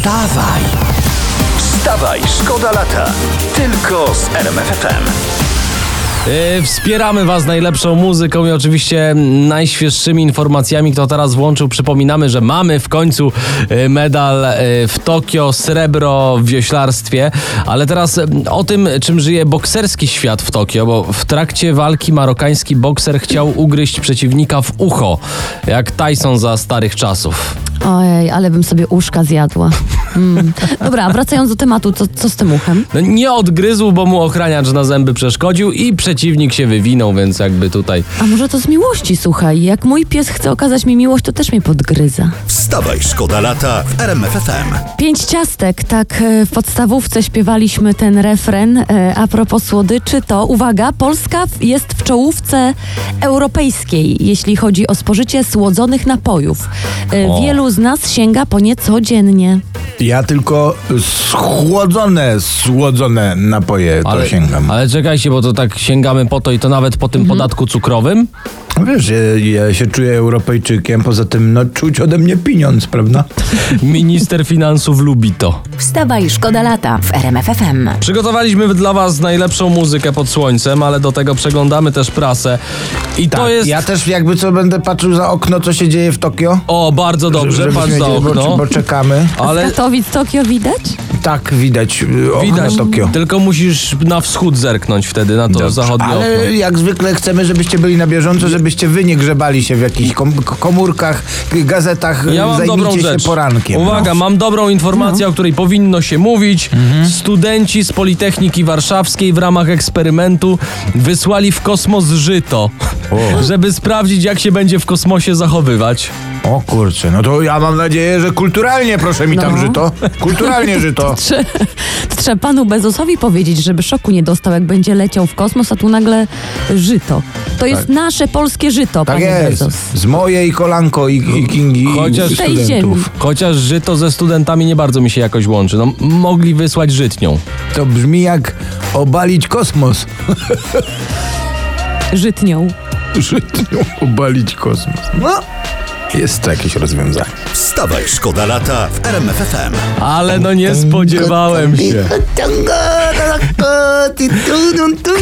Wstawaj! Wstawaj, szkoda lata. Tylko z RMFFM. Yy, Wspieramy Was najlepszą muzyką i oczywiście najświeższymi informacjami. Kto teraz włączył, przypominamy, że mamy w końcu yy, medal yy, w Tokio, srebro w wioślarstwie. Ale teraz o tym, czym żyje bokserski świat w Tokio, bo w trakcie walki marokański bokser chciał ugryźć przeciwnika w ucho, jak Tyson za starych czasów. Ojej, ale bym sobie uszka zjadła. Mm. Dobra, wracając do tematu, co, co z tym uchem? No, nie odgryzł, bo mu ochraniacz na zęby przeszkodził i przeciwnik się wywinął, więc jakby tutaj... A może to z miłości, słuchaj. Jak mój pies chce okazać mi miłość, to też mnie podgryza. Wstawaj, szkoda lata w RMFFM. Pięć ciastek, tak e, w podstawówce śpiewaliśmy ten refren. E, A propos słodyczy, to uwaga, Polska jest w czołówce europejskiej, jeśli chodzi o spożycie słodzonych napojów. E, O. Wielu z nas sięga po nie codziennie. Ja tylko schłodzone, słodzone napoje to sięgam. ale czekajcie, bo to tak sięgamy po to i to nawet po tym podatku cukrowym. Wiesz, ja, ja się czuję Europejczykiem, poza tym no czuć ode mnie pieniądz, prawda? Minister finansów lubi to. Wstawaj, szkoda lata w RMFFM. Przygotowaliśmy dla was najlepszą muzykę pod słońcem, ale do tego przeglądamy też prasę. I to jest... Tak, Ja też jakby co będę patrzył za okno, co się dzieje w Tokio. O, bardzo dobrze, Żebyśmy patrz za wiedzieli, bo- okno. Bo czekamy. Ale Katowic, Tokio widać? Tak, widać y, okno widać, Tokio. tylko musisz na wschód zerknąć wtedy, na to Dobrze. zachodnie okno. Ale jak zwykle chcemy, żebyście byli na bieżąco, żebyście wy nie grzebali się w jakichś kom komórkach, gazetach. Ja mam Zajmijcie dobrą się rzecz. porankiem. Uwaga, no. mam dobrą informację, o której powinno się mówić. Mhm. Studenci z Politechniki Warszawskiej w ramach eksperymentu wysłali w kosmos żyto, żeby sprawdzić, jak się będzie w kosmosie zachowywać. O kurczę, no to ja mam nadzieję, że kulturalnie proszę mi tam No. żyto. Kulturalnie żyto. Trze- to trzeba panu Bezosowi powiedzieć, żeby szoku nie dostał, jak będzie leciał w kosmos, a tu nagle żyto. To jest nasze polskie żyto, Tak panie jest. Bezos. Z mojej kolanko i, i Kingi Chociaż- i Tej ziemi. studentów. Chociaż żyto ze studentami nie bardzo mi się jakoś łączy. No, mogli wysłać żytnią. To brzmi jak obalić kosmos. Żytnią. Żytnią obalić kosmos. No, jest to jakieś rozwiązanie. Wstawaj, szkoda lata w RMFFM. Ale no nie spodziewałem się.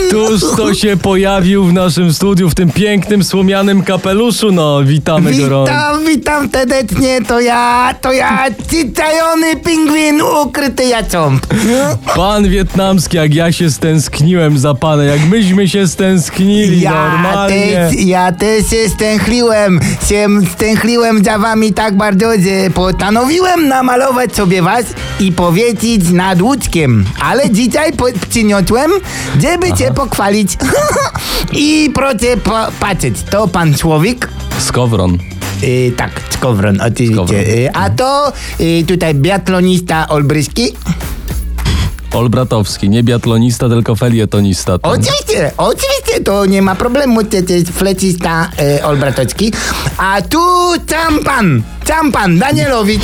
Któż to się pojawił w naszym studiu w tym pięknym słomianym kapeluszu? No, witamy gorąco. Witam, witam serdecznie, to ja, to ja, cytajony pingwin, ukryty jacąb. Pan wietnamski, jak ja się stęskniłem za panem, jak myśmy się stęsknili Ja normalnie. też, ja też się stęchliłem, się stęchliłem za wami tak bardzo, że postanowiłem namalować sobie was i powiecić nad łódzkiem. Ale dzisiaj po, przyniosłem, żeby cię pochwalić. I proszę po, patrzeć, to pan człowiek, Skowron. y, tak, Skowron, oczywiście. Skowron. Y, a to y, tutaj biatlonista Olbryski. Olbratowski, nie biatlonista, tylko felietonista. Ten. Oczywiście, oczywiście, to nie ma problemu, to jest flecista e, Olbratowski. A tu Czampan, Czampan, Danielowicz.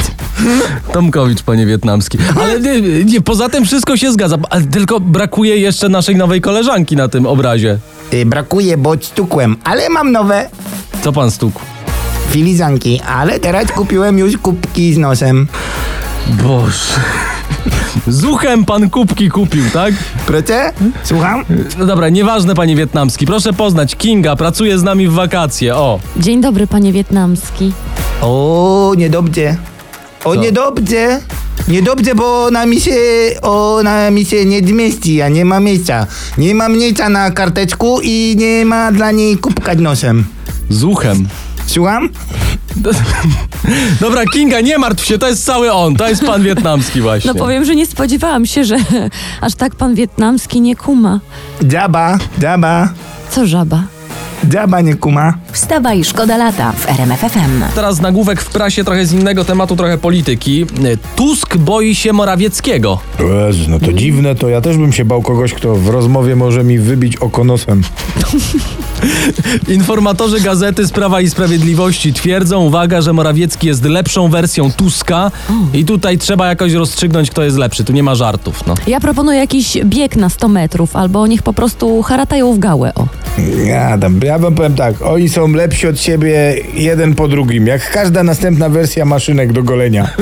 Tomkowicz, panie wietnamski. Ale nie, nie, poza tym wszystko się zgadza, tylko brakuje jeszcze naszej nowej koleżanki na tym obrazie. E, brakuje, bo stukłem, ale mam nowe Co pan stukł? filizanki, ale teraz kupiłem już kubki z nosem. Boże. Z uchem pan kubki kupił, tak? Proszę? Słucham? No dobra, nieważne panie wietnamski. Proszę poznać, Kinga pracuje z nami w wakacje. O, Dzień dobry, panie wietnamski. O, niedobrze. O, Co? niedobrze. Niedobrze, bo ona mi się, ona mi się nie zmieści, a nie ma miejsca. Nie ma miejsca na karteczku i nie ma dla niej kubka z nosem. z uchem. Słucham? Dobra, Kinga, nie martw się, to jest cały on, to jest pan wietnamski właśnie. No powiem, że nie spodziewałam się, że aż tak pan wietnamski nie kuma. Dziaba, dziaba, Co żaba? dziaba nie kuma. Wstawaj, szkoda lata w RMFFM. Teraz nagłówek w prasie trochę z innego tematu, trochę polityki. Tusk boi się Morawieckiego. Jezu, no to dziwne, to ja też bym się bał kogoś, kto w rozmowie może mi wybić oko nosem. Informatorzy gazety z Prawa i Sprawiedliwości twierdzą, uwaga, że Morawiecki jest lepszą wersją Tuska i tutaj trzeba jakoś rozstrzygnąć, kto jest lepszy. Tu nie ma żartów, no. Ja proponuję jakiś bieg na 100 metrów, albo niech po prostu haratają w gałę, o. Ja tam, ja wam powiem tak, oni są lepsi od siebie jeden po drugim, jak każda następna wersja maszynek do golenia.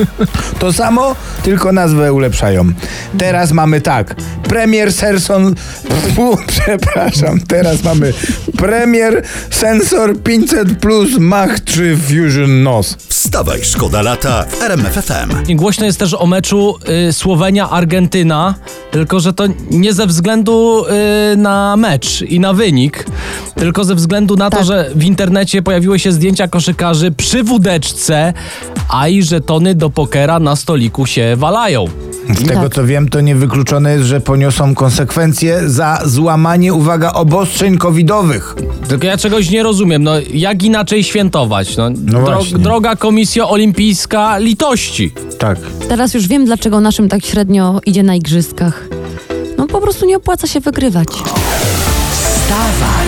To samo, tylko nazwę ulepszają. Teraz mamy tak, Premier Serson, przepraszam, teraz mamy Premier Sensor 500 Plus Mach 3 Fusion NOS. Wstawaj, szkoda lata w RMF FM. I głośno jest też o meczu y, Słowenia-Argentyna, tylko że to nie ze względu y, na mecz i na wynik, tylko ze względu na to, Tak. że w internecie pojawiły się zdjęcia koszykarzy przy wódeczce, a i żetony do pokera na stoliku się walają. Z tego Tak. co wiem, to niewykluczone jest, że poniosą konsekwencje za złamanie, uwaga, obostrzeń covidowych. Tylko ja czegoś nie rozumiem, no jak inaczej świętować? No, właśnie. droga Komisja Olimpijska litości. Tak. Teraz już wiem, dlaczego naszym tak średnio idzie na igrzyskach. No po prostu nie opłaca się wygrywać. Wstawaj,